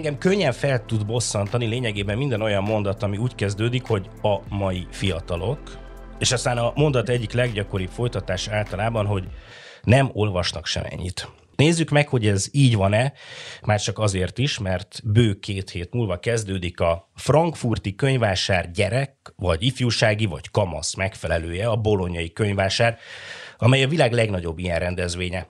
Engem könnyen fel tud bosszantani lényegében minden olyan mondat, ami úgy kezdődik, hogy a mai fiatalok, és aztán a mondat egyik leggyakoribb folytatás általában, hogy nem olvasnak semennyit. Nézzük meg, hogy ez így van-e, már csak azért is, mert bő két hét múlva kezdődik a frankfurti könyvásár gyerek, vagy ifjúsági, vagy kamasz megfelelője, a bolonyai könyvásár, amely a világ legnagyobb ilyen rendezvénye.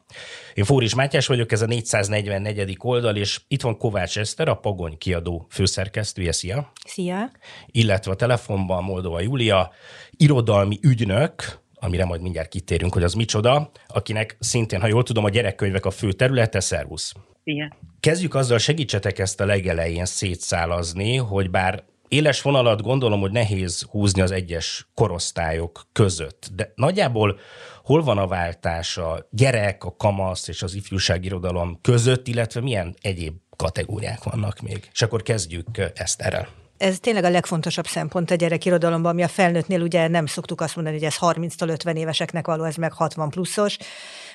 Én Fóris Mátyás vagyok, ez a 444. oldal, és itt van Kovács Eszter, a Pagony kiadó főszerkesztője. Szia! Szia! Illetve a telefonban Moldova Júlia, irodalmi ügynök, amire majd mindjárt kitérünk, hogy az micsoda, akinek szintén, ha jól tudom, a gyerekkönyvek a fő területe, szervusz. Igen. Kezdjük azzal, segítsetek ezt a legelején szétszálazni, hogy bár éles vonalat gondolom, hogy nehéz húzni az egyes korosztályok között, de nagyjából hol van a váltás a gyerek, a kamasz és az ifjúságirodalom között, illetve milyen egyéb kategóriák vannak még. És akkor kezdjük ezt erre ez tényleg a legfontosabb szempont a gyerekirodalomban, ami a felnőttnél ugye nem szoktuk azt mondani, hogy ez 30-tól 50 éveseknek való, ez meg 60 pluszos.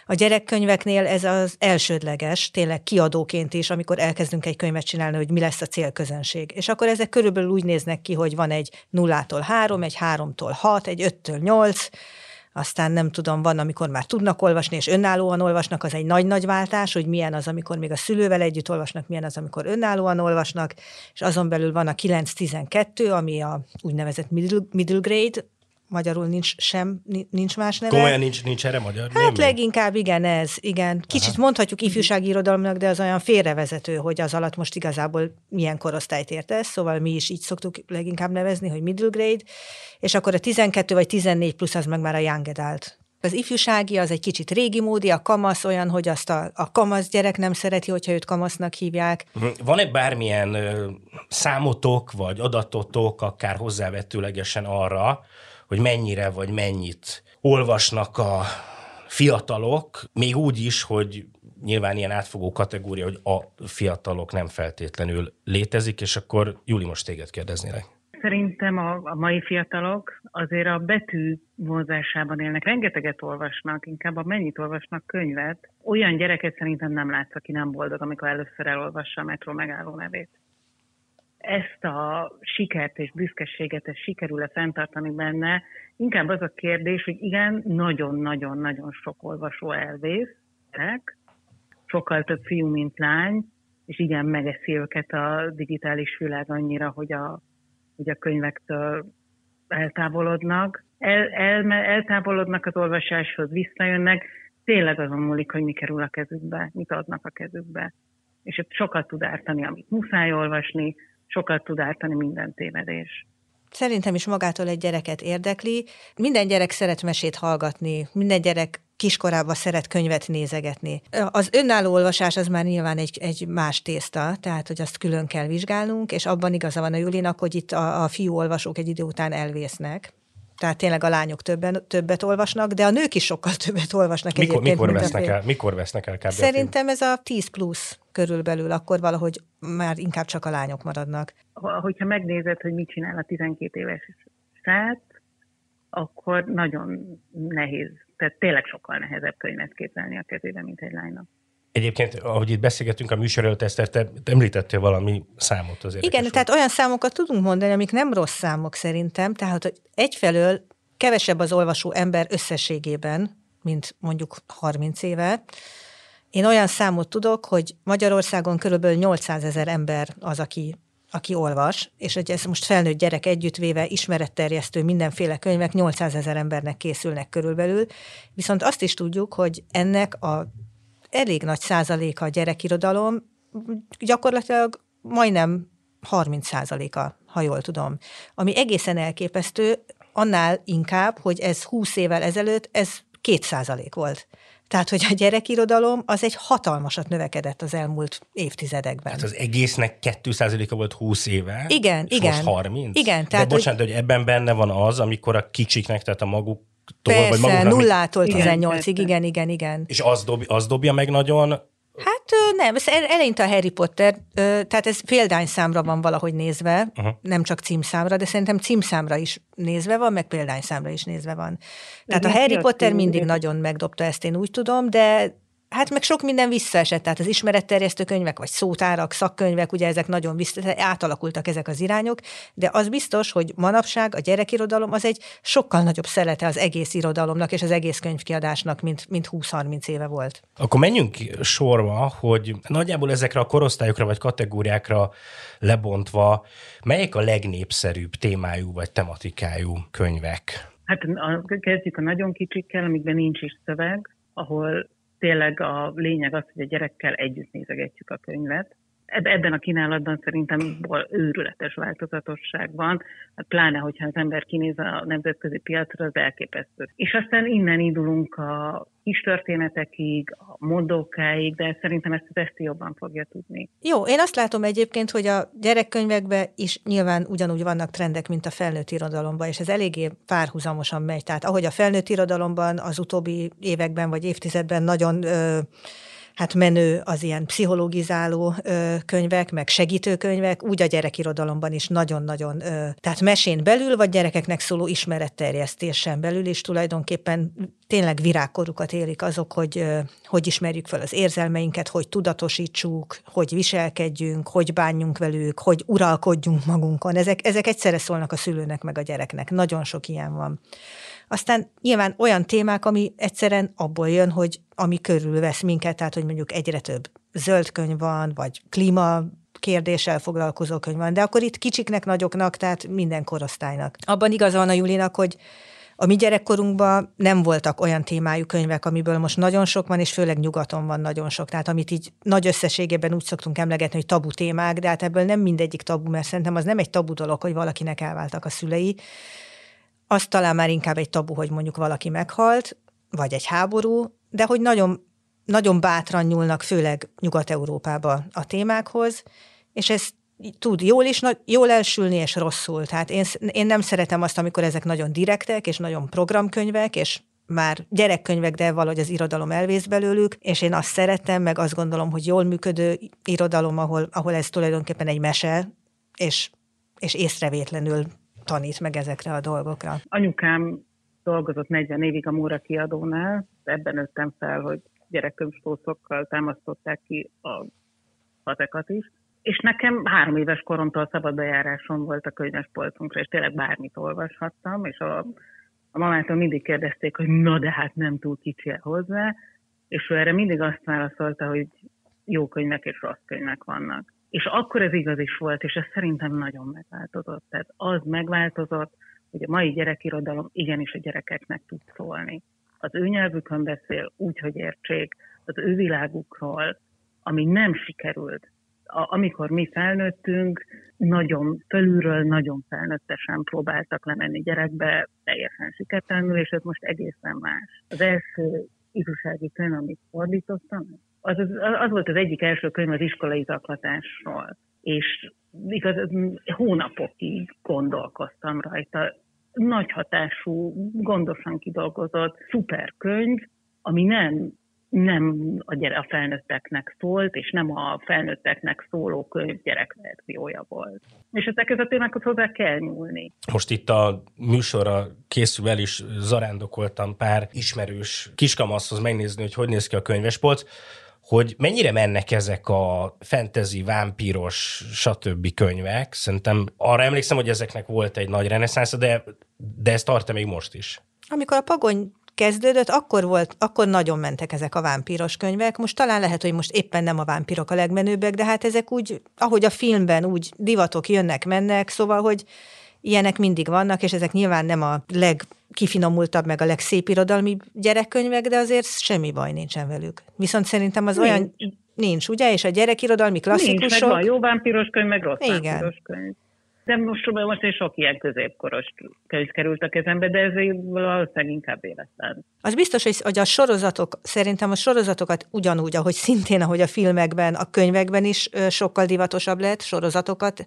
A gyerekkönyveknél ez az elsődleges, tényleg kiadóként is, amikor elkezdünk egy könyvet csinálni, hogy mi lesz a célközönség. És akkor ezek körülbelül úgy néznek ki, hogy van egy nullától három, egy háromtól hat, egy öttől nyolc, aztán nem tudom, van, amikor már tudnak olvasni, és önállóan olvasnak, az egy nagy-nagy váltás, hogy milyen az, amikor még a szülővel együtt olvasnak, milyen az, amikor önállóan olvasnak, és azon belül van a 9-12, ami a úgynevezett middle, middle grade, magyarul nincs sem, nincs más neve. Komolyan nincs, nincs erre magyar? Hát nem leginkább igen ez, igen. Kicsit Aha. mondhatjuk ifjúsági irodalomnak, de az olyan félrevezető, hogy az alatt most igazából milyen korosztályt ért ez, szóval mi is így szoktuk leginkább nevezni, hogy middle grade, és akkor a 12 vagy 14 plusz az meg már a young adult. Az ifjúsági az egy kicsit régi módi, a kamasz olyan, hogy azt a, a kamasz gyerek nem szereti, hogyha őt kamasznak hívják. Mhm. Van-e bármilyen ö, számotok vagy adatotok, akár hozzávetőlegesen arra, hogy mennyire vagy mennyit olvasnak a fiatalok, még úgy is, hogy nyilván ilyen átfogó kategória, hogy a fiatalok nem feltétlenül létezik, és akkor Júli, most téged kérdeznélek. Szerintem a, a mai fiatalok azért a betű vonzásában élnek. Rengeteget olvasnak, inkább a mennyit olvasnak könyvet. Olyan gyereket szerintem nem látsz, aki nem boldog, amikor először elolvassa a metró megálló nevét ezt a sikert és büszkeséget ezt sikerül-e fenntartani benne, inkább az a kérdés, hogy igen, nagyon-nagyon-nagyon sok olvasó elvész, sokkal több fiú, mint lány, és igen, megeszi őket a digitális világ annyira, hogy a, hogy a könyvektől eltávolodnak. El, el, eltávolodnak az olvasáshoz, visszajönnek, tényleg azon múlik, hogy mi kerül a kezükbe, mit adnak a kezükbe. És sokat tud ártani, amit muszáj olvasni, sokat tud ártani minden tévedés. Szerintem is magától egy gyereket érdekli. Minden gyerek szeret mesét hallgatni, minden gyerek kiskorában szeret könyvet nézegetni. Az önálló olvasás az már nyilván egy, egy más tészta, tehát hogy azt külön kell vizsgálnunk, és abban igaza van a Julinak, hogy itt a, a fiú olvasók egy idő után elvésznek. Tehát tényleg a lányok többen, többet olvasnak, de a nők is sokkal többet olvasnak mikor, Mikor vesznek, el, mikor vesznek el kb. Szerintem ez a 10 plusz körülbelül, akkor valahogy már inkább csak a lányok maradnak. Hogyha megnézed, hogy mit csinál a 12 éves srác, akkor nagyon nehéz, tehát tényleg sokkal nehezebb könyvet képzelni a kezébe, mint egy lánynak. Egyébként, ahogy itt beszélgetünk a műsor előtt, Eszter, te említettél valami számot azért. Igen, tehát olyan számokat tudunk mondani, amik nem rossz számok szerintem, tehát hogy egyfelől kevesebb az olvasó ember összességében, mint mondjuk 30 éve. Én olyan számot tudok, hogy Magyarországon körülbelül 800 ezer ember az, aki aki olvas, és hogy ez most felnőtt gyerek együttvéve, ismeretterjesztő mindenféle könyvek 800 ezer embernek készülnek körülbelül, viszont azt is tudjuk, hogy ennek a elég nagy százaléka a gyerekirodalom, gyakorlatilag majdnem 30 százaléka, ha jól tudom. Ami egészen elképesztő, annál inkább, hogy ez 20 évvel ezelőtt, ez 2 százalék volt. Tehát, hogy a gyerekirodalom az egy hatalmasat növekedett az elmúlt évtizedekben. Hát az egésznek 2%-a volt 20 éve? Igen, és igen. most 30? Igen. Tehát, De bocsánat, hogy... hogy ebben benne van az, amikor a kicsiknek, tehát a maguk Persze, vagy maguknak, nullától 18-ig, igen, igen, igen. És az, dob, az dobja meg nagyon Hát nem, ez eleinte a Harry Potter, tehát ez példányszámra van valahogy nézve, uh-huh. nem csak címszámra, de szerintem címszámra is nézve van, meg példányszámra is nézve van. Tehát de a Harry Potter mindig nagyon megdobta ezt, én úgy tudom, de Hát meg sok minden visszaesett, tehát az ismeretterjesztő könyvek, vagy szótárak, szakkönyvek, ugye ezek nagyon vissza, átalakultak ezek az irányok, de az biztos, hogy manapság a gyerekirodalom az egy sokkal nagyobb szelete az egész irodalomnak és az egész könyvkiadásnak, mint, mint 20-30 éve volt. Akkor menjünk sorba, hogy nagyjából ezekre a korosztályokra vagy kategóriákra lebontva, melyek a legnépszerűbb témájú vagy tematikájú könyvek? Hát a, kezdjük a nagyon kicsikkel, amikben nincs is szöveg, ahol tényleg a lényeg az, hogy a gyerekkel együtt nézegetjük a könyvet. Ebben a kínálatban szerintem őrületes változatosság van, hát pláne, hogyha az ember kinéz a nemzetközi piacra, az elképesztő. És aztán innen indulunk a kis történetekig, a mondókáig, de szerintem ezt az Eszti jobban fogja tudni. Jó, én azt látom egyébként, hogy a gyerekkönyvekben is nyilván ugyanúgy vannak trendek, mint a felnőtt irodalomban, és ez eléggé párhuzamosan megy. Tehát ahogy a felnőtt irodalomban az utóbbi években vagy évtizedben nagyon ö, hát menő az ilyen pszichológizáló ö, könyvek, meg segítőkönyvek, úgy a gyerekirodalomban is nagyon-nagyon, ö, tehát mesén belül, vagy gyerekeknek szóló ismeretterjesztésen belül is tulajdonképpen tényleg virágkorukat élik azok, hogy ö, hogy ismerjük fel az érzelmeinket, hogy tudatosítsuk, hogy viselkedjünk, hogy bánjunk velük, hogy uralkodjunk magunkon. Ezek, ezek egyszerre szólnak a szülőnek meg a gyereknek. Nagyon sok ilyen van. Aztán nyilván olyan témák, ami egyszerűen abból jön, hogy ami körülvesz minket, tehát hogy mondjuk egyre több zöld könyv van, vagy klíma kérdéssel foglalkozó könyv van, de akkor itt kicsiknek, nagyoknak, tehát minden korosztálynak. Abban igaza van a Julinak, hogy a mi gyerekkorunkban nem voltak olyan témájú könyvek, amiből most nagyon sok van, és főleg nyugaton van nagyon sok. Tehát amit így nagy összességében úgy szoktunk emlegetni, hogy tabu témák, de hát ebből nem mindegyik tabu, mert szerintem az nem egy tabu dolog, hogy valakinek elváltak a szülei, az talán már inkább egy tabu, hogy mondjuk valaki meghalt, vagy egy háború, de hogy nagyon, nagyon bátran nyúlnak, főleg Nyugat-Európába a témákhoz, és ez tud jól is, jól elsülni, és rosszul. Tehát én, én nem szeretem azt, amikor ezek nagyon direktek, és nagyon programkönyvek, és már gyerekkönyvek, de valahogy az irodalom elvész belőlük, és én azt szeretem, meg azt gondolom, hogy jól működő irodalom, ahol, ahol ez tulajdonképpen egy mese, és, és észrevétlenül tanít meg ezekre a dolgokra? Anyukám dolgozott 40 évig a Móra kiadónál, ebben nőttem fel, hogy gyerekkönyvstószokkal támasztották ki a patekat is, és nekem három éves koromtól szabad bejárásom volt a könyvespolcunkra, és tényleg bármit olvashattam, és a, a mamától mindig kérdezték, hogy na de hát nem túl kicsi hozzá, és ő erre mindig azt válaszolta, hogy jó könyvek és rossz könyvek vannak. És akkor ez igaz is volt, és ez szerintem nagyon megváltozott. Tehát az megváltozott, hogy a mai gyerekirodalom igenis a gyerekeknek tud szólni. Az ő nyelvükön beszél úgy, hogy értsék, az ő világukról, ami nem sikerült. A, amikor mi felnőttünk, nagyon felülről, nagyon felnőttesen próbáltak lemenni gyerekbe, teljesen sikertelenül, és ez most egészen más. Az első ifjúsági könyv, amit fordítottam, az, az, az volt az egyik első könyv az iskolai zaklatásról, és igaz, hónapokig gondolkoztam rajta. Nagy hatású, gondosan kidolgozott, szuper könyv, ami nem nem a, gyere, a felnőtteknek szólt, és nem a felnőtteknek szóló könyv gyerekverziója volt. És ezekhez a témákhoz hozzá kell nyúlni. Most itt a műsorra készülvel is zarándokoltam pár ismerős kiskamaszhoz megnézni, hogy hogy néz ki a könyvespolc hogy mennyire mennek ezek a fantasy, vámpíros, stb. könyvek. Szerintem arra emlékszem, hogy ezeknek volt egy nagy reneszánsz, de, de ez tart még most is. Amikor a pagony kezdődött, akkor volt, akkor nagyon mentek ezek a vámpíros könyvek. Most talán lehet, hogy most éppen nem a vámpírok a legmenőbbek, de hát ezek úgy, ahogy a filmben, úgy divatok jönnek, mennek, szóval, hogy ilyenek mindig vannak, és ezek nyilván nem a legkifinomultabb, meg a legszép irodalmi gyerekkönyvek, de azért semmi baj nincsen velük. Viszont szerintem az nincs. olyan nincs, ugye? És a gyerekirodalmi klasszikusok... Nincs, meg van jó vámpíros könyv, meg rossz Igen. könyv. De most, most egy sok ilyen középkoros könyv került a kezembe, de ez valószínűleg inkább életlen. Az biztos, hogy a sorozatok, szerintem a sorozatokat ugyanúgy, ahogy szintén, ahogy a filmekben, a könyvekben is sokkal divatosabb lett sorozatokat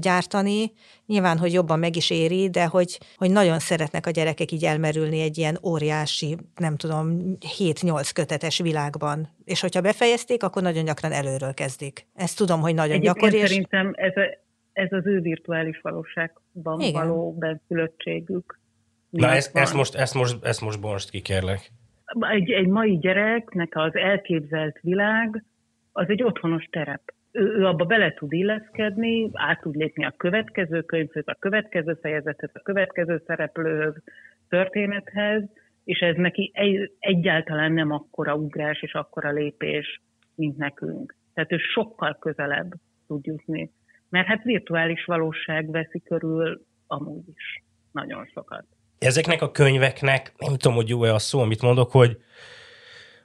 gyártani. Nyilván, hogy jobban meg is éri, de hogy, hogy nagyon szeretnek a gyerekek így elmerülni egy ilyen óriási, nem tudom, 7-8 kötetes világban. És hogyha befejezték, akkor nagyon gyakran előről kezdik. Ezt tudom, hogy nagyon Egyébként gyakori. És... szerintem ez, a, ez az ő virtuális valóságban Igen. való benszülöttségük. Na ezt, ezt, most, ezt, most, ezt most bonst ki, kérlek. egy, egy mai gyereknek az elképzelt világ az egy otthonos terep. Ő, ő abba bele tud illeszkedni, át tud lépni a következő könyvhöz, a következő fejezethez, a következő szereplőhöz, történethez, és ez neki egy, egyáltalán nem akkora ugrás és akkora lépés, mint nekünk. Tehát ő sokkal közelebb tud jutni. Mert hát virtuális valóság veszi körül amúgy is nagyon sokat. Ezeknek a könyveknek, nem tudom, hogy jó-e a szó, amit mondok, hogy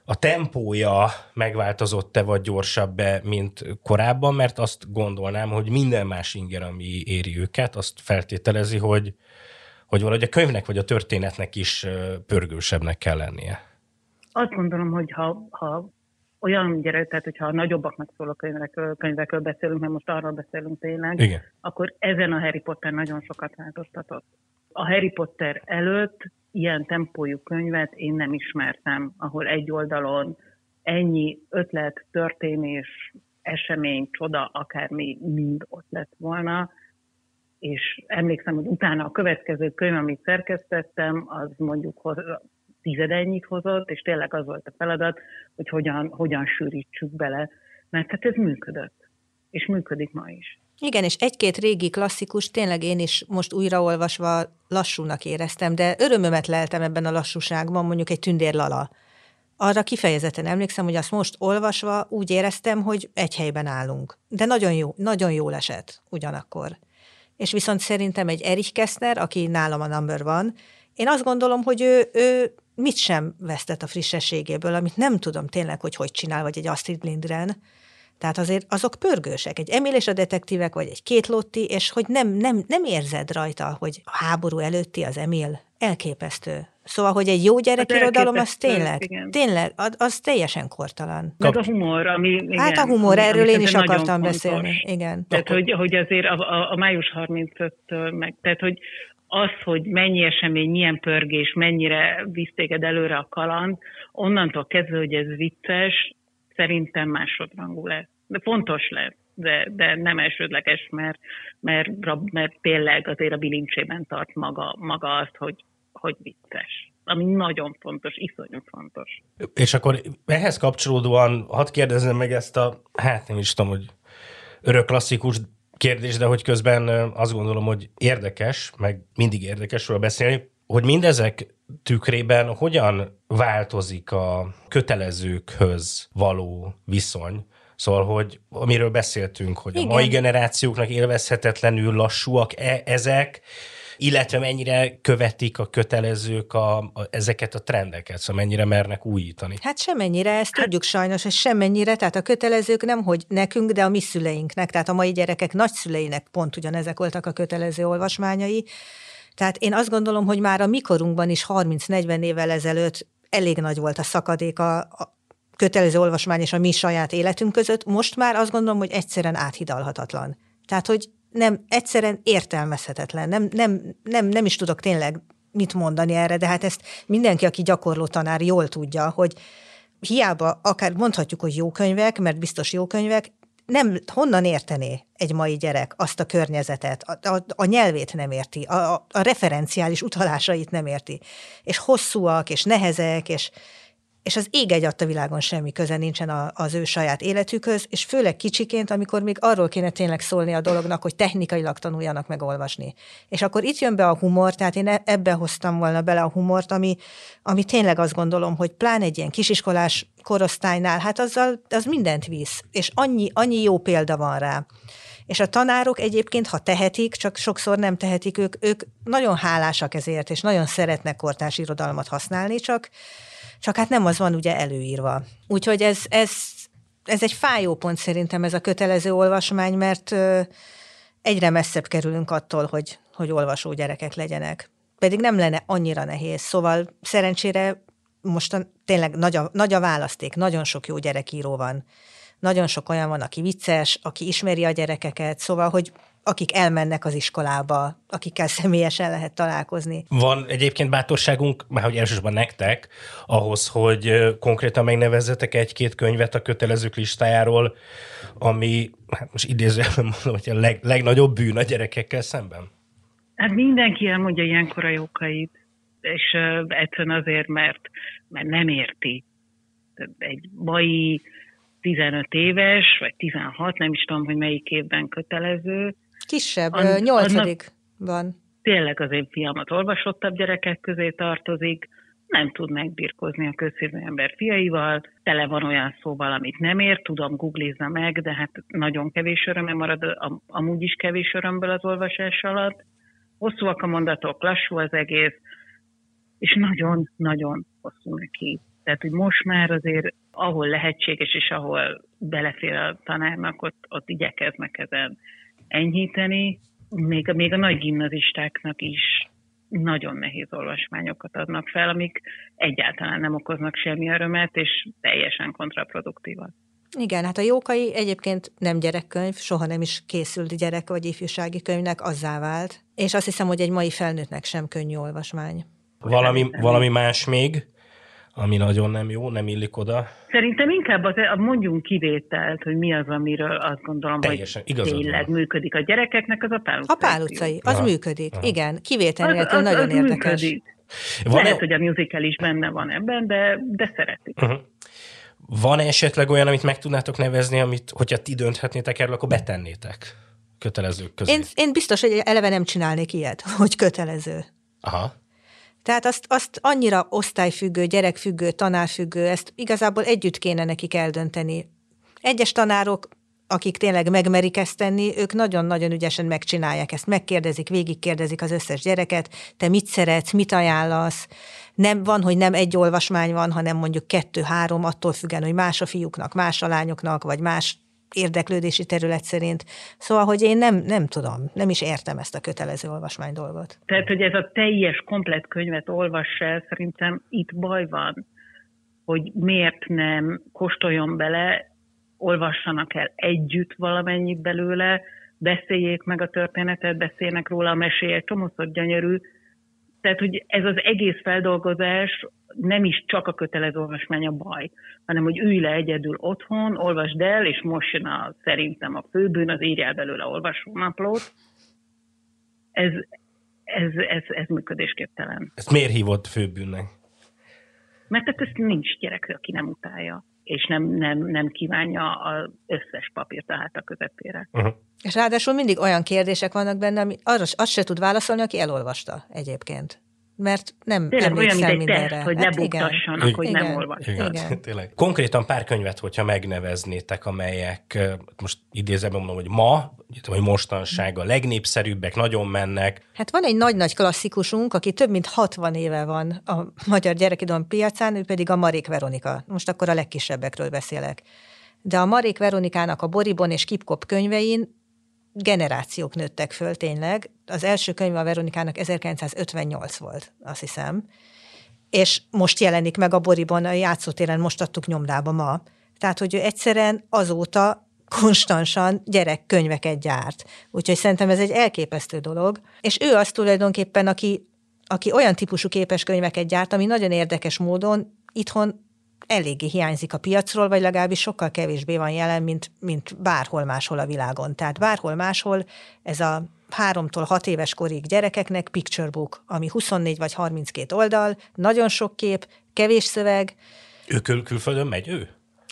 a tempója megváltozott-e vagy gyorsabb-e, mint korábban, mert azt gondolnám, hogy minden más inger, ami éri őket, azt feltételezi, hogy, hogy valahogy a könyvnek vagy a történetnek is pörgősebbnek kell lennie. Azt gondolom, hogy ha, ha olyan gyerek, tehát hogyha a nagyobbaknak szóló könyvekről, könyvekről beszélünk, mert most arról beszélünk tényleg, Igen. akkor ezen a Harry Potter nagyon sokat változtatott. A Harry Potter előtt ilyen tempójú könyvet én nem ismertem, ahol egy oldalon ennyi ötlet, történés, esemény, csoda, akármi mind ott lett volna, és emlékszem, hogy utána a következő könyv, amit szerkesztettem, az mondjuk tizedennyit hozott, és tényleg az volt a feladat, hogy hogyan, hogyan sűrítsük bele, mert hát ez működött, és működik ma is. Igen, és egy-két régi klasszikus tényleg én is most újraolvasva lassúnak éreztem, de örömömet leltem ebben a lassúságban, mondjuk egy tündér lala. Arra kifejezetten emlékszem, hogy azt most olvasva úgy éreztem, hogy egy helyben állunk. De nagyon jó, nagyon jó esett ugyanakkor. És viszont szerintem egy Erich Kessner, aki nálam a number van, én azt gondolom, hogy ő, ő mit sem vesztett a frissességéből, amit nem tudom tényleg, hogy hogy csinál, vagy egy Astrid Lindgren. Tehát azért azok pörgősek, egy Emil és a detektívek, vagy egy két Lotti, és hogy nem, nem, nem érzed rajta, hogy a háború előtti az Emil elképesztő. Szóval, hogy egy jó gyerekirodalom, az tényleg, igen. tényleg, az teljesen kortalan. Meg a humor, ami... Igen, hát a humor, erről én is akartam beszélni. Igen. Tehát, hogy, hogy azért a, a, a május 35-től meg, tehát, hogy az, hogy mennyi esemény, milyen pörgés, mennyire visz előre a kaland, onnantól kezdve, hogy ez vicces, szerintem másodrangú lesz. De fontos lesz, de, de nem elsődleges, mert, mert, mert tényleg azért a bilincsében tart maga, maga azt, hogy, hogy vicces ami nagyon fontos, iszonyú fontos. És akkor ehhez kapcsolódóan hadd kérdezzem meg ezt a, hát nem is tudom, hogy örök klasszikus kérdés, de hogy közben azt gondolom, hogy érdekes, meg mindig érdekesről beszélni, hogy mindezek tükrében hogyan változik a kötelezőkhöz való viszony, Szóval, hogy amiről beszéltünk, hogy Igen. a mai generációknak élvezhetetlenül lassúak -e ezek, illetve mennyire követik a kötelezők a, a, ezeket a trendeket, szóval mennyire mernek újítani. Hát semennyire, ezt hát, tudjuk sajnos, hogy semennyire, tehát a kötelezők nem hogy nekünk, de a mi szüleinknek, tehát a mai gyerekek nagyszüleinek pont ugyanezek voltak a kötelező olvasmányai. Tehát én azt gondolom, hogy már a mikorunkban is 30-40 évvel ezelőtt elég nagy volt a szakadék a, a kötelező olvasmány és a mi saját életünk között, most már azt gondolom, hogy egyszerűen áthidalhatatlan. Tehát, hogy nem, egyszerűen értelmezhetetlen. Nem, nem, nem, nem is tudok tényleg mit mondani erre, de hát ezt mindenki, aki gyakorló tanár, jól tudja, hogy hiába akár mondhatjuk, hogy jó könyvek, mert biztos jó könyvek, nem, honnan értené egy mai gyerek azt a környezetet, a, a, a nyelvét nem érti, a, a referenciális utalásait nem érti, és hosszúak, és nehezek, és, és az ég egy a világon semmi köze nincsen a, az ő saját életükhöz, és főleg kicsiként, amikor még arról kéne tényleg szólni a dolognak, hogy technikailag tanuljanak meg olvasni. És akkor itt jön be a humor, tehát én e, ebbe hoztam volna bele a humort, ami, ami tényleg azt gondolom, hogy plán egy ilyen kisiskolás korosztálynál, hát azzal, az mindent visz, és annyi, annyi jó példa van rá. És a tanárok egyébként, ha tehetik, csak sokszor nem tehetik, ők, ők nagyon hálásak ezért, és nagyon szeretnek kortárs irodalmat használni, csak csak hát nem az van ugye előírva. Úgyhogy ez, ez, ez egy fájó pont szerintem ez a kötelező olvasmány, mert egyre messzebb kerülünk attól, hogy, hogy olvasó gyerekek legyenek. Pedig nem lenne annyira nehéz. Szóval szerencsére most tényleg nagy a, nagy a választék, nagyon sok jó gyerekíró van. Nagyon sok olyan van, aki vicces, aki ismeri a gyerekeket, szóval, hogy akik elmennek az iskolába, akikkel személyesen lehet találkozni. Van egyébként bátorságunk, már hogy elsősorban nektek, ahhoz, hogy konkrétan megnevezzetek egy-két könyvet a kötelezők listájáról, ami, hát most idézőjelben mondom, hogy a leg, legnagyobb bűn a gyerekekkel szemben? Hát mindenki elmondja ilyenkor a jókait. és egyszerűen azért, mert, mert nem érti. Egy mai 15 éves, vagy 16, nem is tudom, hogy melyik évben kötelező. Kisebb, an, nyolcadik van. Tényleg az én fiamat olvasottabb gyerekek közé tartozik, nem tud megbirkózni a közszívű ember fiaival, tele van olyan szóval, amit nem ért, tudom, googlizza meg, de hát nagyon kevés öröme marad, amúgy is kevés örömből az olvasás alatt. Hosszúak a mondatok, lassú az egész, és nagyon-nagyon hosszú neki. Tehát, hogy most már azért, ahol lehetséges, és ahol belefér a tanárnak, ott, ott igyekeznek ezen enyhíteni. Még, még a nagy gimnazistáknak is nagyon nehéz olvasmányokat adnak fel, amik egyáltalán nem okoznak semmi örömet, és teljesen kontraproduktívak. Igen, hát a Jókai egyébként nem gyerekkönyv, soha nem is készült gyerek vagy ifjúsági könyvnek, azzá vált. És azt hiszem, hogy egy mai felnőttnek sem könnyű olvasmány. Valami, valami más még, ami nagyon nem jó, nem illik oda. Szerintem inkább az, mondjunk kivételt, hogy mi az, amiről azt gondolom, Teljesen, hogy tényleg van. működik a gyerekeknek, az a pál A pál utcai, az Aha. működik, Aha. igen. Kivétel nélkül nagyon az érdekes. Működik. Van Lehet, hogy a musical is benne van ebben, de, de szeretik. Uh-huh. Van esetleg olyan, amit meg tudnátok nevezni, amit, hogyha ti dönthetnétek erről, akkor betennétek kötelezők közé? Én, én biztos, hogy eleve nem csinálnék ilyet, hogy kötelező. Aha. Tehát azt, azt annyira osztályfüggő, gyerekfüggő, tanárfüggő, ezt igazából együtt kéne nekik eldönteni. Egyes tanárok, akik tényleg megmerik ezt tenni, ők nagyon-nagyon ügyesen megcsinálják ezt. Megkérdezik, végigkérdezik az összes gyereket, te mit szeretsz, mit ajánlasz. Nem van, hogy nem egy olvasmány van, hanem mondjuk kettő-három, attól függően, hogy más a fiúknak, más a lányoknak, vagy más érdeklődési terület szerint. Szóval, hogy én nem, nem tudom, nem is értem ezt a kötelező olvasmány dolgot. Tehát, hogy ez a teljes, komplet könyvet olvassa el, szerintem itt baj van, hogy miért nem kóstoljon bele, olvassanak el együtt valamennyit belőle, beszéljék meg a történetet, beszélnek róla a mesélyek, csomószor gyönyörű, tehát, hogy ez az egész feldolgozás nem is csak a kötelező olvasmány a baj, hanem hogy ülj le egyedül otthon, olvasd el, és most jön a, szerintem a főbűn, az írjál belőle olvasónaplót. Ez, ez, ez, ez működésképtelen. Ezt miért hívott főbűnnek? Mert hát ez nincs gyerek, aki nem utálja és nem, nem, nem kívánja az összes papírt a háta közepére. Uh-huh. És ráadásul mindig olyan kérdések vannak benne, ami arra azt se tud válaszolni, aki elolvasta egyébként mert nem Tényleg olyan, mindenre. Teszt, hogy hát lebuktassanak, igen. hogy igen. nem olvasnak. Igen. Tényleg. Konkrétan pár könyvet, hogyha megneveznétek, amelyek most idézem, mondom, hogy ma, vagy mostanság a legnépszerűbbek, nagyon mennek. Hát van egy nagy-nagy klasszikusunk, aki több mint 60 éve van a magyar gyerekidon piacán, ő pedig a Marék Veronika. Most akkor a legkisebbekről beszélek. De a Marék Veronikának a Boribon és Kipkop könyvein generációk nőttek föl tényleg. Az első könyv a Veronikának 1958 volt, azt hiszem. És most jelenik meg a Boriban, a játszótéren most adtuk nyomdába ma. Tehát, hogy ő egyszerűen azóta konstansan gyerekkönyveket gyárt. Úgyhogy szerintem ez egy elképesztő dolog. És ő az tulajdonképpen, aki, aki olyan típusú képes könyveket gyárt, ami nagyon érdekes módon itthon eléggé hiányzik a piacról, vagy legalábbis sokkal kevésbé van jelen, mint, mint bárhol máshol a világon. Tehát bárhol máshol ez a háromtól hat éves korig gyerekeknek picture book, ami 24 vagy 32 oldal, nagyon sok kép, kevés szöveg. Ő kül- külföldön megy ő?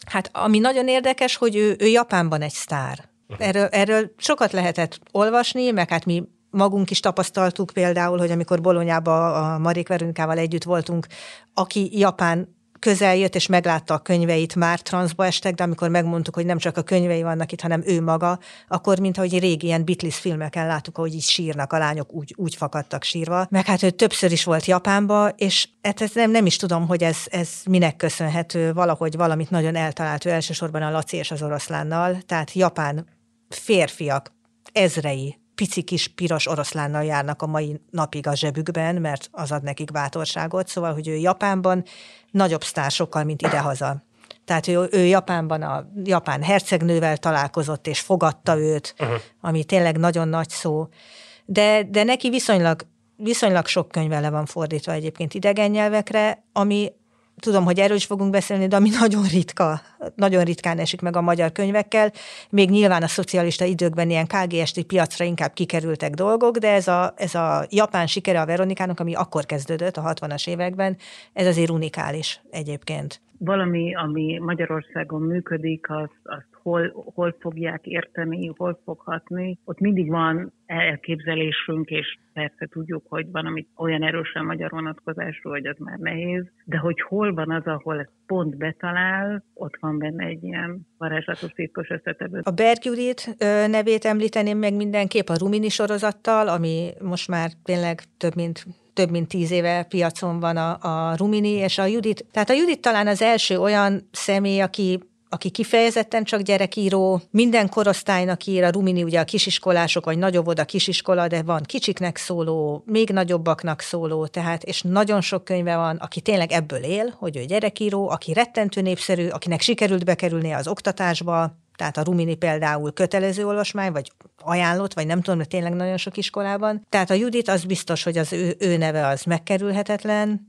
Hát ami nagyon érdekes, hogy ő, ő Japánban egy sztár. Erről, erről sokat lehetett olvasni, meg hát mi magunk is tapasztaltuk például, hogy amikor Bolonyába a Marék Veronikával együtt voltunk, aki Japán közel jött és meglátta a könyveit, már transzba estek, de amikor megmondtuk, hogy nem csak a könyvei vannak itt, hanem ő maga, akkor mint ahogy régi ilyen Beatles filmeken láttuk, hogy így sírnak a lányok, úgy, úgy fakadtak sírva. Meg hát ő többször is volt Japánba, és hát ez nem, nem is tudom, hogy ez, ez minek köszönhető, valahogy valamit nagyon eltalált ő elsősorban a Laci és az oroszlánnal, tehát Japán férfiak ezrei pici kis piros oroszlánnal járnak a mai napig a zsebükben, mert az ad nekik bátorságot, szóval, hogy ő Japánban nagyobb sztár sokkal, mint idehaza. Tehát ő, ő Japánban a japán hercegnővel találkozott, és fogadta őt, uh-huh. ami tényleg nagyon nagy szó. De, de neki viszonylag, viszonylag sok könyve le van fordítva egyébként idegen nyelvekre, ami tudom, hogy erről is fogunk beszélni, de ami nagyon ritka nagyon ritkán esik meg a magyar könyvekkel. Még nyilván a szocialista időkben ilyen KGST piacra inkább kikerültek dolgok, de ez a, ez a japán sikere a Veronikának, ami akkor kezdődött a 60-as években, ez azért unikális egyébként valami, ami Magyarországon működik, az, azt hol, hol fogják érteni, hol foghatni. Ott mindig van elképzelésünk, és persze tudjuk, hogy van, amit olyan erősen magyar vonatkozású, hogy az már nehéz, de hogy hol van az, ahol ez pont betalál, ott van benne egy ilyen varázslatos titkos összetevő. A Berg Judit nevét említeném meg mindenképp a Rumini sorozattal, ami most már tényleg több mint több mint tíz éve piacon van a, a Rumini és a Judit. Tehát a Judit talán az első olyan személy, aki aki kifejezetten csak gyerekíró, minden korosztálynak ír, a Rumini ugye a kisiskolások, vagy nagyobb oda kisiskola, de van kicsiknek szóló, még nagyobbaknak szóló, tehát, és nagyon sok könyve van, aki tényleg ebből él, hogy ő gyerekíró, aki rettentő népszerű, akinek sikerült bekerülni az oktatásba, tehát a Rumini például kötelező olvasmány, vagy ajánlott, vagy nem tudom, de tényleg nagyon sok iskolában. Tehát a Judit az biztos, hogy az ő, ő neve az megkerülhetetlen,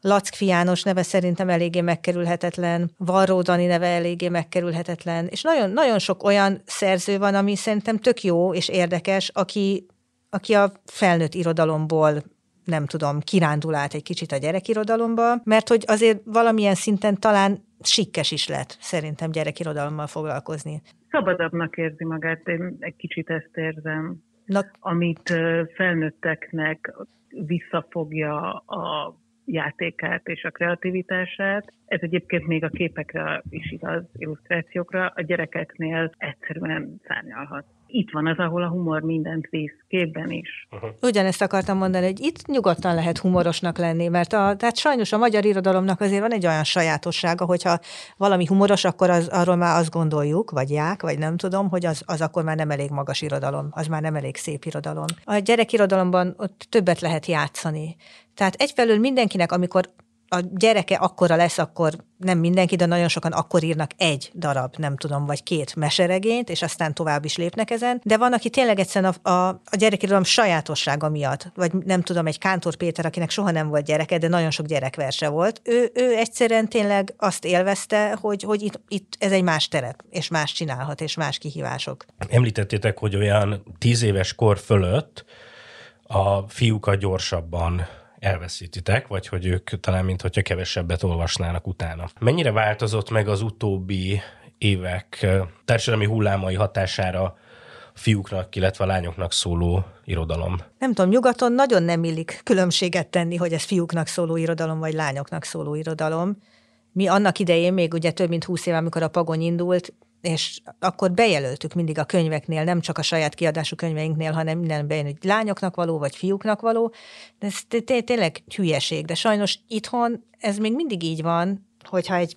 Lackfi János neve szerintem eléggé megkerülhetetlen, Varró Dani neve eléggé megkerülhetetlen, és nagyon, nagyon sok olyan szerző van, ami szerintem tök jó és érdekes, aki, aki a felnőtt irodalomból nem tudom, kirándul át egy kicsit a gyerekirodalomba, mert hogy azért valamilyen szinten talán sikkes is lett szerintem gyerekirodalommal foglalkozni. Szabadabbnak érzi magát, én egy kicsit ezt érzem. Na. Amit felnőtteknek visszafogja a játékát és a kreativitását. Ez egyébként még a képekre is igaz, illusztrációkra. A gyerekeknél egyszerűen szárnyalhat itt van az, ahol a humor mindent visz, képben is. Uh-huh. Ugyanezt akartam mondani, hogy itt nyugodtan lehet humorosnak lenni, mert a, tehát sajnos a magyar irodalomnak azért van egy olyan sajátossága, hogyha valami humoros, akkor az, arról már azt gondoljuk, vagy ják, vagy nem tudom, hogy az, az akkor már nem elég magas irodalom, az már nem elég szép irodalom. A gyerekirodalomban ott többet lehet játszani. Tehát egyfelől mindenkinek, amikor a gyereke akkora lesz, akkor nem mindenki, de nagyon sokan akkor írnak egy darab, nem tudom, vagy két meseregényt, és aztán tovább is lépnek ezen. De van, aki tényleg egyszerűen a, a, a gyerekirodalom sajátossága miatt, vagy nem tudom, egy Kántor Péter, akinek soha nem volt gyereke, de nagyon sok gyerekverse volt, ő, ő egyszerűen tényleg azt élvezte, hogy, hogy itt, itt ez egy más terep, és más csinálhat, és más kihívások. Említettétek, hogy olyan tíz éves kor fölött a fiúkat gyorsabban elveszítitek, vagy hogy ők talán mintha kevesebbet olvasnának utána. Mennyire változott meg az utóbbi évek társadalmi hullámai hatására fiúknak, illetve a lányoknak szóló irodalom. Nem tudom, nyugaton nagyon nem illik különbséget tenni, hogy ez fiúknak szóló irodalom, vagy lányoknak szóló irodalom. Mi annak idején, még ugye több mint húsz éve, amikor a Pagony indult, és akkor bejelöltük mindig a könyveknél, nem csak a saját kiadású könyveinknél, hanem minden bejön, hogy lányoknak való, vagy fiúknak való. De ez tényleg hülyeség, de sajnos itthon ez még mindig így van, hogyha egy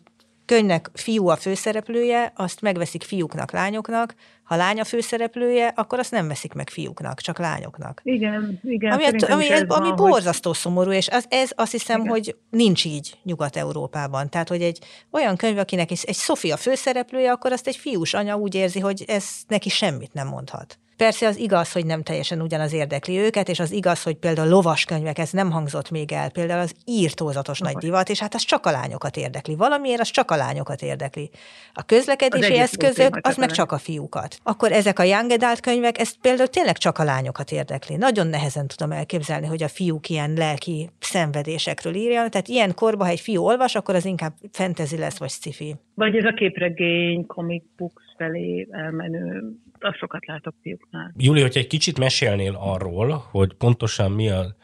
könyvnek fiú a főszereplője, azt megveszik fiúknak, lányoknak, ha lány a főszereplője, akkor azt nem veszik meg fiúknak, csak lányoknak. Igen, igen. Ami, ami, ez ami van, borzasztó hogy... szomorú, és az, ez azt hiszem, igen. hogy nincs így Nyugat-Európában. Tehát, hogy egy olyan könyv, akinek egy, egy Sofia főszereplője, akkor azt egy fiús anya úgy érzi, hogy ez neki semmit nem mondhat. Persze az igaz, hogy nem teljesen ugyanaz érdekli őket, és az igaz, hogy például lovaskönyvek, ez nem hangzott még el, például az írtózatos nagy divat, és hát az csak a lányokat érdekli. Valamiért az csak a lányokat érdekli. A közlekedési az eszközök, az meg csak a fiúkat. Akkor ezek a young adult könyvek, ez például tényleg csak a lányokat érdekli. Nagyon nehezen tudom elképzelni, hogy a fiúk ilyen lelki szenvedésekről írjanak. Tehát ilyen korba, ha egy fiú olvas, akkor az inkább fantasy lesz, vagy sci-fi. Vagy ez a képregény, comic books felé elmenő, azt sokat látok fiúknál. Júli, hogyha egy kicsit mesélnél arról, hogy pontosan mi az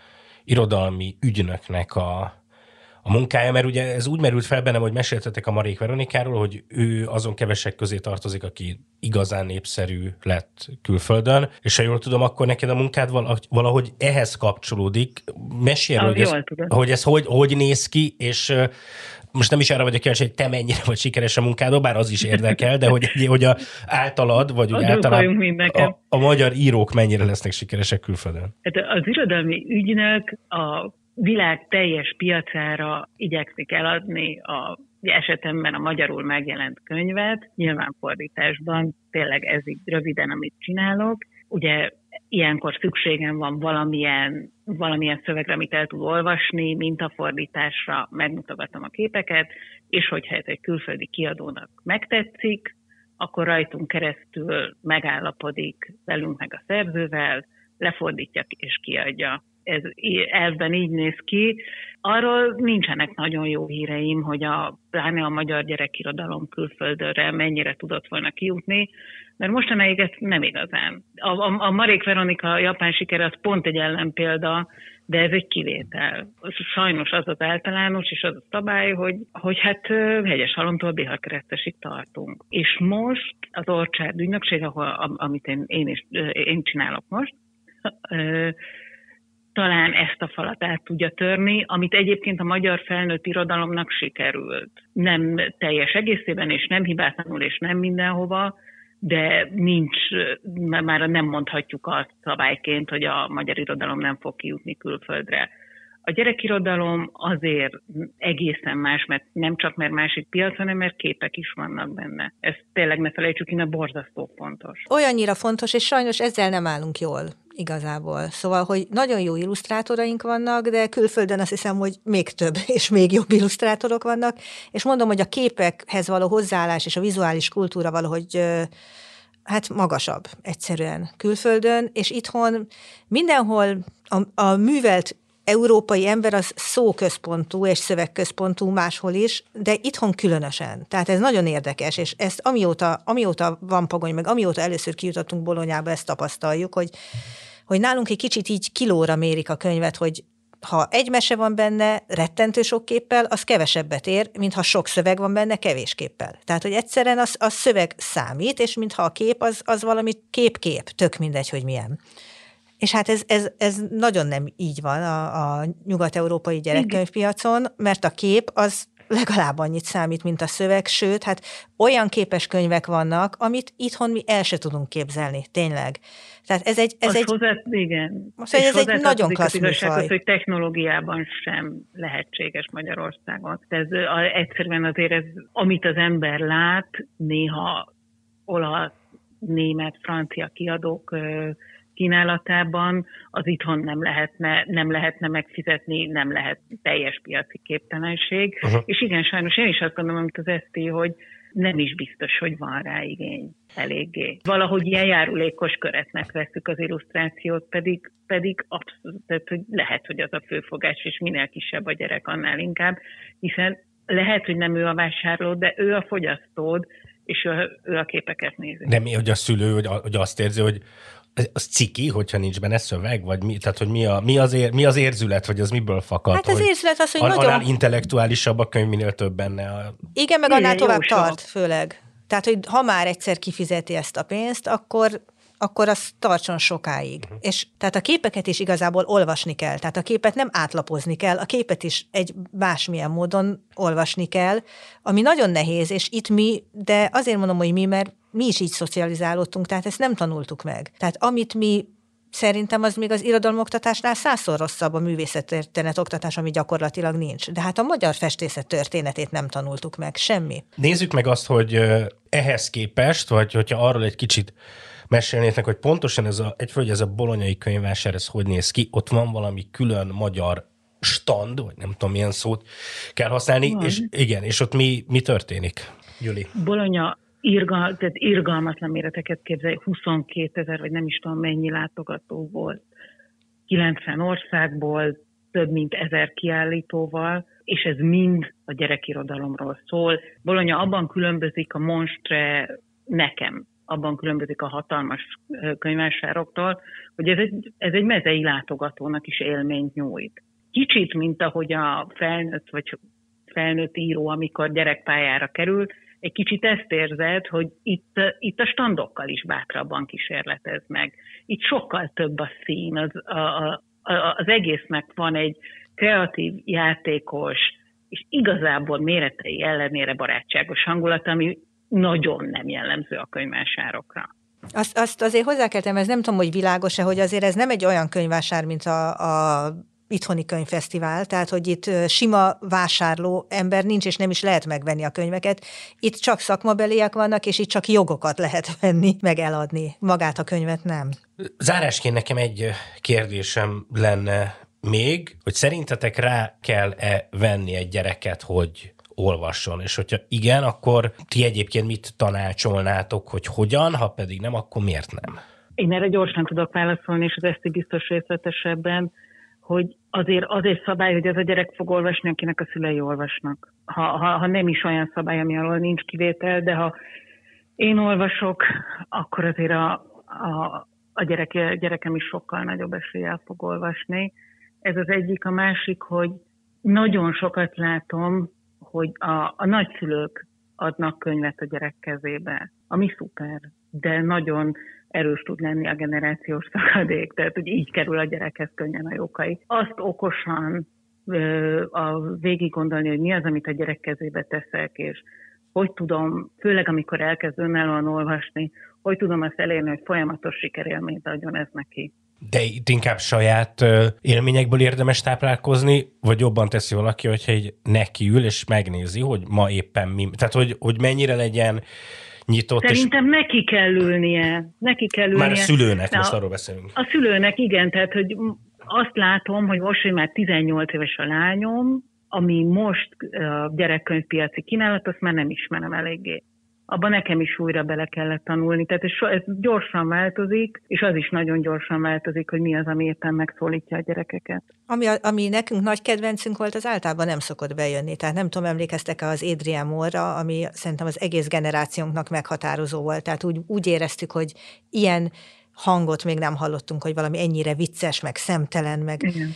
irodalmi ügynöknek a, a munkája, mert ugye ez úgy merült fel bennem, hogy meséltetek a Marék Veronikáról, hogy ő azon kevesek közé tartozik, aki igazán népszerű lett külföldön, és ha jól tudom, akkor neked a munkád valahogy ehhez kapcsolódik. Mesélj hogy, ez, hogy ez hogy, hogy néz ki, és most nem is arra vagyok kíváncsi, hogy te mennyire vagy sikeres a munkádban, bár az is érdekel, de hogy, hogy a, általad, vagy úgy általában a, a magyar írók mennyire lesznek sikeresek külföldön? Hát az irodalmi ügynek a világ teljes piacára igyekszik eladni a esetemben a magyarul megjelent könyvet, nyilván fordításban, tényleg ez így röviden, amit csinálok. Ugye ilyenkor szükségem van valamilyen, valamilyen szövegre, amit el tud olvasni, mintafordításra, megmutogatom a képeket, és hogyha ez egy külföldi kiadónak megtetszik, akkor rajtunk keresztül megállapodik velünk meg a szerzővel, lefordítja és kiadja. Ez elvben így néz ki. Arról nincsenek nagyon jó híreim, hogy a, pláne a magyar gyerekirodalom külföldre mennyire tudott volna kijutni, mert mostanáig ez nem igazán. A, a, a Marék Veronika japán sikere az pont egy ellenpélda, de ez egy kivétel. Sajnos az az általános, és az a szabály, hogy, hogy hát hegyes halomtól Bihar tartunk. És most az Orcsád ügynökség, ahol, amit én, én, is, én csinálok most, talán ezt a falat át tudja törni, amit egyébként a magyar felnőtt irodalomnak sikerült. Nem teljes egészében, és nem hibátlanul, és nem mindenhova, de nincs, már nem mondhatjuk azt szabályként, hogy a magyar irodalom nem fog kijutni külföldre. A gyerekirodalom azért egészen más, mert nem csak mert másik piac, hanem mert képek is vannak benne. Ezt tényleg ne felejtsük, a borzasztó fontos. Olyannyira fontos, és sajnos ezzel nem állunk jól igazából. Szóval, hogy nagyon jó illusztrátoraink vannak, de külföldön azt hiszem, hogy még több és még jobb illusztrátorok vannak, és mondom, hogy a képekhez való hozzáállás és a vizuális kultúra valahogy hát magasabb egyszerűen külföldön, és itthon mindenhol a, a művelt európai ember az szóközpontú és szövegközpontú máshol is, de itthon különösen. Tehát ez nagyon érdekes, és ezt amióta, amióta van pagony, meg amióta először kijutottunk Bolonyába, ezt tapasztaljuk, hogy, hogy nálunk egy kicsit így kilóra mérik a könyvet, hogy ha egy mese van benne rettentő sok képpel, az kevesebbet ér, mint ha sok szöveg van benne kevés képpel. Tehát, hogy egyszerűen az, az szöveg számít, és mintha a kép az, az valami kép-kép, tök mindegy, hogy milyen. És hát ez, ez, ez nagyon nem így van a, a nyugat-európai gyerekkönyvpiacon, mert a kép az legalább annyit számít, mint a szöveg, sőt, hát olyan képes könyvek vannak, amit itthon mi el se tudunk képzelni, tényleg. Tehát ez egy... Ez az egy hozzá, igen. Szóval ez egy nagyon klassz az hogy technológiában sem lehetséges Magyarországon. Ez egyszerűen azért ez, amit az ember lát, néha olasz, német, francia kiadók kínálatában, az itthon nem lehetne, nem lehetne megfizetni, nem lehet teljes piaci képtelenség. Uh-huh. És igen, sajnos én is azt gondolom, amit az SZT, hogy nem is biztos, hogy van rá igény eléggé. Valahogy ilyen járulékos köretnek veszük az illusztrációt, pedig, pedig abszolút, tehát, hogy lehet, hogy az a főfogás, és minél kisebb a gyerek, annál inkább, hiszen lehet, hogy nem ő a vásárló, de ő a fogyasztód, és ő, ő a képeket nézi. De mi, hogy a szülő, hogy, hogy azt érzi, hogy az ciki, hogyha nincs benne szöveg, vagy mi, tehát, hogy mi, a, mi, az ér, mi az érzület, vagy az miből fakad? Hát az érzület az, hogy an, nagyon... Annál intellektuálisabb a könyv, minél több benne. A... Igen, meg annál tovább tart, főleg. Tehát, hogy ha már egyszer kifizeti ezt a pénzt, akkor akkor az tartson sokáig. Uh-huh. És tehát a képeket is igazából olvasni kell. Tehát a képet nem átlapozni kell, a képet is egy másmilyen módon olvasni kell, ami nagyon nehéz, és itt mi, de azért mondom, hogy mi, mert mi is így szocializálódtunk, tehát ezt nem tanultuk meg. Tehát amit mi Szerintem az még az irodalomoktatásnál százszor rosszabb a művészettörténet oktatás, ami gyakorlatilag nincs. De hát a magyar festészet történetét nem tanultuk meg, semmi. Nézzük meg azt, hogy ehhez képest, vagy hogyha arról egy kicsit mesélnétek, hogy pontosan ez a, egyfőleg ez a bolonyai könyvvásár, ez hogy néz ki, ott van valami külön magyar stand, vagy nem tudom, milyen szót kell használni, van. és igen, és ott mi, mi történik, Juli? Bolonya irgal, tehát irgalmatlan méreteket képzelj, 22 ezer, vagy nem is tudom mennyi látogató volt, 90 országból, több mint ezer kiállítóval, és ez mind a gyerekirodalomról szól. Bolonya abban különbözik a Monstre nekem, abban különbözik a hatalmas könyvásároktól, hogy ez egy, ez egy mezei látogatónak is élményt nyújt. Kicsit, mint ahogy a felnőtt vagy felnőtt író, amikor gyerekpályára kerül, egy kicsit ezt érzed, hogy itt, itt a standokkal is bátrabban kísérletez meg. Itt sokkal több a szín, az, a, a, az egésznek van egy kreatív, játékos, és igazából méretei ellenére barátságos hangulat, ami nagyon nem jellemző a könyvásárokra. Azt, azt azért hozzá kell tenni, ez nem tudom, hogy világos-e, hogy azért ez nem egy olyan könyvásár, mint a, a itthoni könyvfesztivál, tehát hogy itt sima vásárló ember nincs, és nem is lehet megvenni a könyveket. Itt csak szakmabeliek vannak, és itt csak jogokat lehet venni, meg eladni. Magát a könyvet nem. Zárásként nekem egy kérdésem lenne még, hogy szerintetek rá kell-e venni egy gyereket, hogy olvasson, és hogyha igen, akkor ti egyébként mit tanácsolnátok, hogy hogyan, ha pedig nem, akkor miért nem? Én erre gyorsan tudok válaszolni, és az ezt biztos részletesebben, hogy azért az egy szabály, hogy ez a gyerek fog olvasni, akinek a szülei olvasnak. Ha, ha, ha nem is olyan szabály, ami alól nincs kivétel, de ha én olvasok, akkor azért a, a, a gyerek, gyerekem is sokkal nagyobb eséllyel fog olvasni. Ez az egyik. A másik, hogy nagyon sokat látom, hogy a, a nagyszülők adnak könyvet a gyerek kezébe, ami szuper, de nagyon erős tud lenni a generációs szakadék, tehát hogy így kerül a gyerekhez könnyen a jókai. Azt okosan a végig gondolni, hogy mi az, amit a gyerek kezébe teszek, és hogy tudom, főleg amikor elkezd önállóan olvasni, hogy tudom azt elérni, hogy folyamatos sikerélményt adjon ez neki. De itt inkább saját élményekből érdemes táplálkozni, vagy jobban teszi valaki, hogyha egy nekiül és megnézi, hogy ma éppen mi, tehát hogy, hogy mennyire legyen nyitott. Szerintem és... neki kell ülnie. Neki kell ülnie. Már a szülőnek, Na, most arról beszélünk. A szülőnek, igen, tehát hogy azt látom, hogy most, hogy már 18 éves a lányom, ami most a gyerekkönyvpiaci kínálat, azt már nem ismerem eléggé abban nekem is újra bele kellett tanulni. Tehát ez, ez gyorsan változik, és az is nagyon gyorsan változik, hogy mi az, ami éppen megszólítja a gyerekeket. Ami, ami nekünk nagy kedvencünk volt, az általában nem szokott bejönni. Tehát nem tudom, emlékeztek-e az Adrian Moore-ra, ami szerintem az egész generációnknak meghatározó volt. Tehát úgy, úgy éreztük, hogy ilyen hangot még nem hallottunk, hogy valami ennyire vicces, meg szemtelen, meg... Igen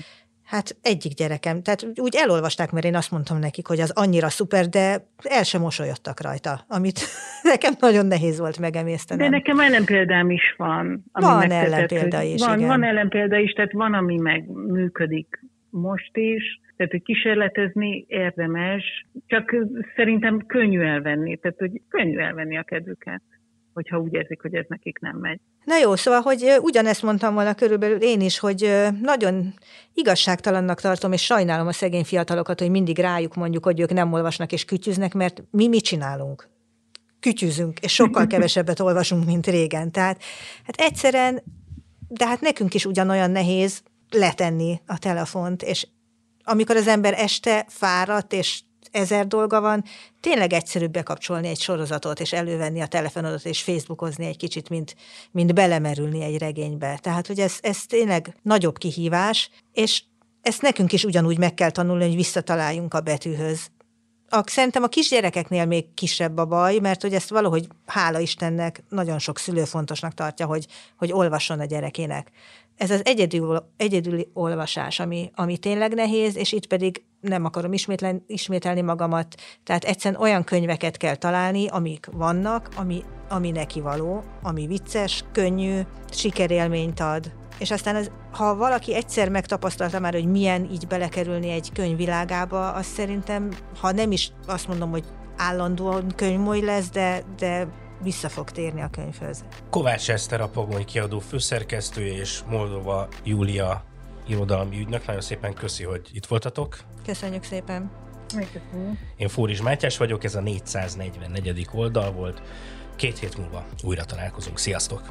Hát egyik gyerekem, tehát úgy elolvasták, mert én azt mondtam nekik, hogy az annyira szuper, de el sem mosolyodtak rajta, amit nekem nagyon nehéz volt megemésztenem. De nekem ellenpéldám is van. Ami van ellenpélda is, van, igen. Van ellenpélda is, tehát van, ami meg működik most is, tehát hogy kísérletezni érdemes, csak szerintem könnyű elvenni, tehát hogy könnyű elvenni a kedvüket hogyha úgy érzik, hogy ez nekik nem megy. Na jó, szóval, hogy ugyanezt mondtam volna körülbelül én is, hogy nagyon igazságtalannak tartom, és sajnálom a szegény fiatalokat, hogy mindig rájuk mondjuk, hogy ők nem olvasnak és kütyüznek, mert mi mit csinálunk? Kütyüzünk, és sokkal kevesebbet olvasunk, mint régen. Tehát hát egyszerűen, de hát nekünk is ugyanolyan nehéz letenni a telefont, és amikor az ember este fáradt, és ezer dolga van, tényleg egyszerűbb bekapcsolni egy sorozatot, és elővenni a telefonodat, és Facebookozni egy kicsit, mint, mint belemerülni egy regénybe. Tehát, hogy ez, ez tényleg nagyobb kihívás, és ezt nekünk is ugyanúgy meg kell tanulni, hogy visszataláljunk a betűhöz. A, szerintem a kisgyerekeknél még kisebb a baj, mert hogy ezt valahogy, hála Istennek, nagyon sok szülő fontosnak tartja, hogy, hogy olvasson a gyerekének. Ez az egyedül, egyedüli olvasás, ami, ami tényleg nehéz, és itt pedig nem akarom ismétlen, ismételni magamat, tehát egyszerűen olyan könyveket kell találni, amik vannak, ami, ami neki való, ami vicces, könnyű, sikerélményt ad, és aztán az, ha valaki egyszer megtapasztalta már, hogy milyen így belekerülni egy könyvvilágába, az szerintem, ha nem is azt mondom, hogy állandóan könyvmoly lesz, de, de vissza fog térni a könyvhöz. Kovács Eszter, a Pogony kiadó főszerkesztője és Moldova Júlia irodalmi ügynök. Nagyon szépen köszi, hogy itt voltatok. Köszönjük szépen. Köszönjük. Én Fóris Mátyás vagyok, ez a 444. oldal volt. Két hét múlva újra találkozunk. Sziasztok!